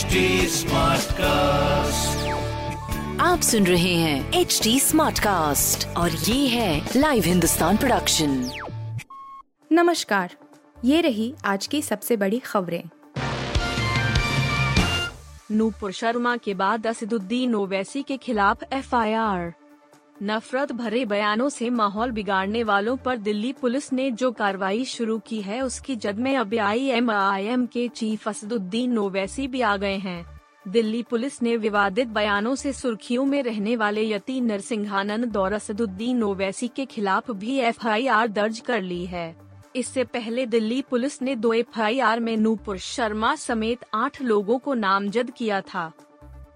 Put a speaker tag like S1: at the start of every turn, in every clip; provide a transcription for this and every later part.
S1: HD cast
S2: आप सुन रहे हैं एच डी स्मार्ट कास्ट और ये है लाइव हिंदुस्तान प्रोडक्शन
S3: नमस्कार ये रही आज की सबसे बड़ी खबरें।
S4: नूपुर शर्मा के बाद असदुद्दीन ओवैसी के खिलाफ एफआईआर। नफरत भरे बयानों से माहौल बिगाड़ने वालों पर दिल्ली पुलिस ने जो कार्रवाई शुरू की है, उसकी जद में अब आई एम आई एम के चीफ असदुद्दीन ओवैसी भी आ गए हैं। दिल्ली पुलिस ने विवादित बयानों से सुर्खियों में रहने वाले यति नरसिंहानंद और असदुद्दीन ओवैसी के खिलाफ भी एफआईआर दर्ज कर ली है। इससे पहले दिल्ली पुलिस ने दो एफआईआर में नूपुर शर्मा समेत आठ लोगों को नामजद किया था।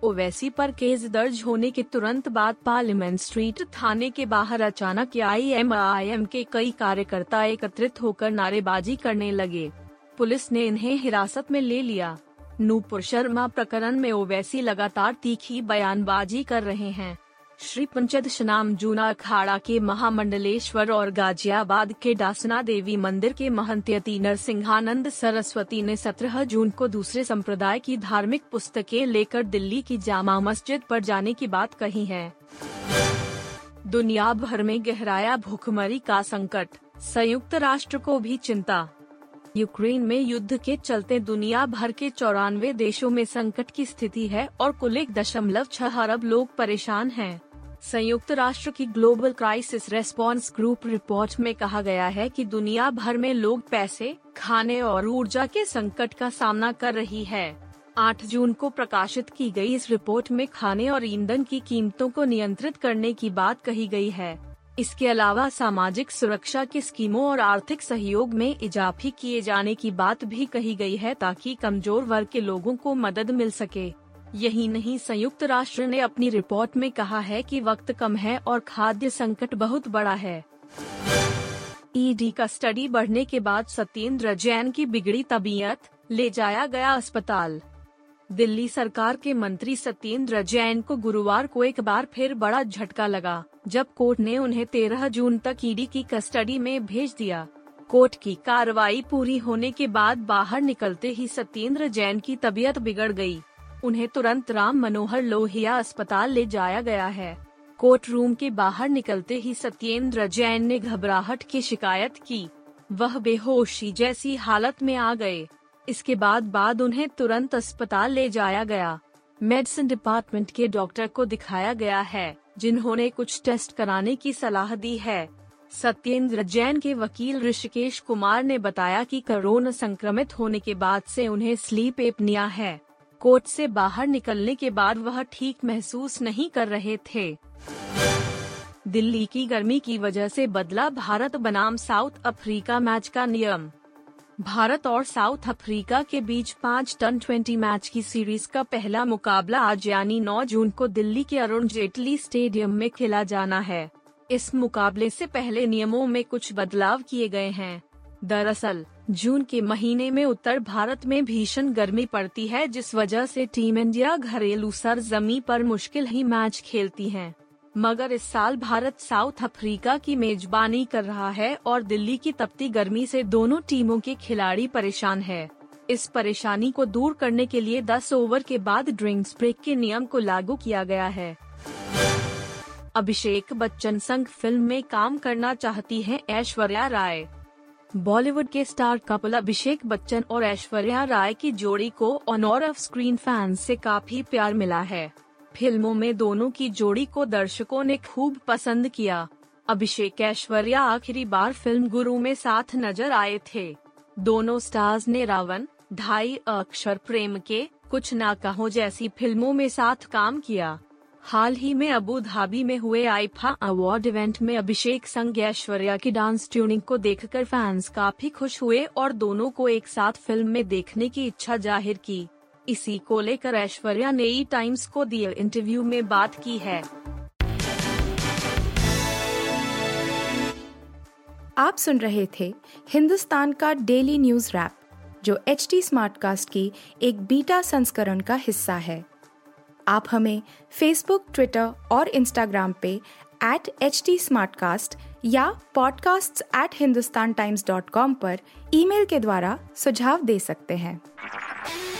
S4: ओवैसी पर केस दर्ज होने के तुरंत बाद पार्लियामेंट स्ट्रीट थाने के बाहर अचानक आई एम आई एम के कई कार्यकर्ता एकत्रित होकर नारेबाजी करने लगे। पुलिस ने इन्हें हिरासत में ले लिया। नूपुर शर्मा प्रकरण में ओवैसी लगातार तीखी बयानबाजी कर रहे हैं। श्री पंचद शनाम जूना अखाड़ा के महामंडलेश्वर और गाजियाबाद के डासना देवी मंदिर के महंत नरसिंहानंद सरस्वती ने 17 जून को दूसरे संप्रदाय की धार्मिक पुस्तकें लेकर दिल्ली की जामा मस्जिद पर जाने की बात कही है। दुनिया भर में गहराया भूखमरी का संकट, संयुक्त राष्ट्र को भी चिंता यूक्रेन में युद्ध के चलते दुनिया भर के चौरानवे देशों में संकट की स्थिति है और कुल एक दशमलव छह अरब लोग परेशान हैं। संयुक्त राष्ट्र की global crisis response group report में कहा गया है कि दुनिया भर में लोग पैसे, खाने और ऊर्जा के संकट का सामना कर रही है 8 जून को प्रकाशित की गई इस रिपोर्ट में खाने और ईंधन की कीमतों को नियंत्रित करने की बात कही गई है इसके अलावा सामाजिक सुरक्षा की स्कीमों और आर्थिक सहयोग में इजाफी किए जाने की बात भी कही गई है ताकि कमज़ोर वर्ग के लोगों को मदद मिल सके। यही नहीं, संयुक्त राष्ट्र ने अपनी रिपोर्ट में कहा है कि वक्त कम है और खाद्य संकट बहुत बड़ा है। ईडी कस्टडी बढ़ने के बाद सत्येंद्र जैन की बिगड़ी तबीयत, ले जाया गया अस्पताल। दिल्ली सरकार के मंत्री सत्येंद्र जैन को गुरुवार को एक बार फिर बड़ा झटका लगा। जब कोर्ट ने उन्हें 13 जून तक ईडी की कस्टडी में भेज दिया। कोर्ट की कार्रवाई पूरी होने के बाद बाहर निकलते ही सत्येंद्र जैन की तबीयत बिगड़ गई। उन्हें तुरंत राम मनोहर लोहिया अस्पताल ले जाया गया है। कोर्ट रूम के बाहर निकलते ही सत्येंद्र जैन ने घबराहट की शिकायत की। वह बेहोशी जैसी हालत में आ गए। इसके बाद बाद उन्हें तुरंत अस्पताल ले जाया गया। मेडिसिन डिपार्टमेंट के डॉक्टर को दिखाया गया है, जिन्होंने कुछ टेस्ट कराने की सलाह दी है। सत्येंद्र जैन के वकील ऋषिकेश कुमार ने बताया कि कोरोना संक्रमित होने के बाद से उन्हें स्लीप एपनिया है। कोर्ट से बाहर निकलने के बाद वह ठीक महसूस नहीं कर रहे थे। दिल्ली की गर्मी की वजह से बदला भारत बनाम साउथ अफ्रीका मैच का नियम। भारत और साउथ अफ्रीका के बीच पाँच टन ट्वेंटी मैच की सीरीज़ का पहला मुकाबला आज यानी 9 जून को दिल्ली के अरुण जेटली स्टेडियम में खेला जाना है। इस मुकाबले से पहले नियमों में कुछ बदलाव किए गए हैं। दरअसल, जून के महीने में उत्तर भारत में भीषण गर्मी पड़ती है जिस वजह से टीम इंडिया घरेलू सरजमी पर मुश्किल ही मैच खेलती है। मगर इस साल भारत साउथ अफ्रीका की मेजबानी कर रहा है और दिल्ली की तपती गर्मी से दोनों टीमों के खिलाड़ी परेशान है। इस परेशानी को दूर करने के लिए 10 ओवर के बाद ड्रिंक्स ब्रेक के नियम को लागू किया गया है। अभिषेक बच्चन संग फ़िल्म में काम करना चाहती हैं ऐश्वर्या राय। बॉलीवुड के स्टार कपल अभिषेक बच्चन और ऐश्वर्या राय की जोड़ी को ऑन और ऑफ़ स्क्रीन फैंस से काफ़ी प्यार मिला है। फ़िल्मों में दोनों की जोड़ी को दर्शकों ने खूब पसंद किया। अभिषेक ऐश्वर्या आखिरी बार फ़िल्म गुरु में साथ नज़र आए थे। दोनों स्टार्स ने रावण ढाई अक्षर प्रेम के कुछ ना कहो जैसी फ़िल्मों में साथ काम किया। हाल ही में अबू धाबी में हुए आईफा अवार्ड इवेंट में अभिषेक संग ऐश्वर्या की डांस ट्यूनिंग को देखकर फैंस काफ़ी खुश हुए और दोनों को एक साथ फ़िल्म में देखने की इच्छा ज़ाहिर की। इसी को लेकर ऐश्वर्या ने ई टाइम्स को दिए इंटरव्यू में बात की है।
S3: आप सुन रहे थे हिंदुस्तान का डेली न्यूज़ रैप, जो एच टी स्मार्टकास्ट की एक बीटा संस्करण का हिस्सा है। आप हमें फेसबुक ट्विटर और इंस्टाग्राम पे एट एच टी या podcasts@hindustantimes.com पर ईमेल के द्वारा सुझाव दे सकते हैं।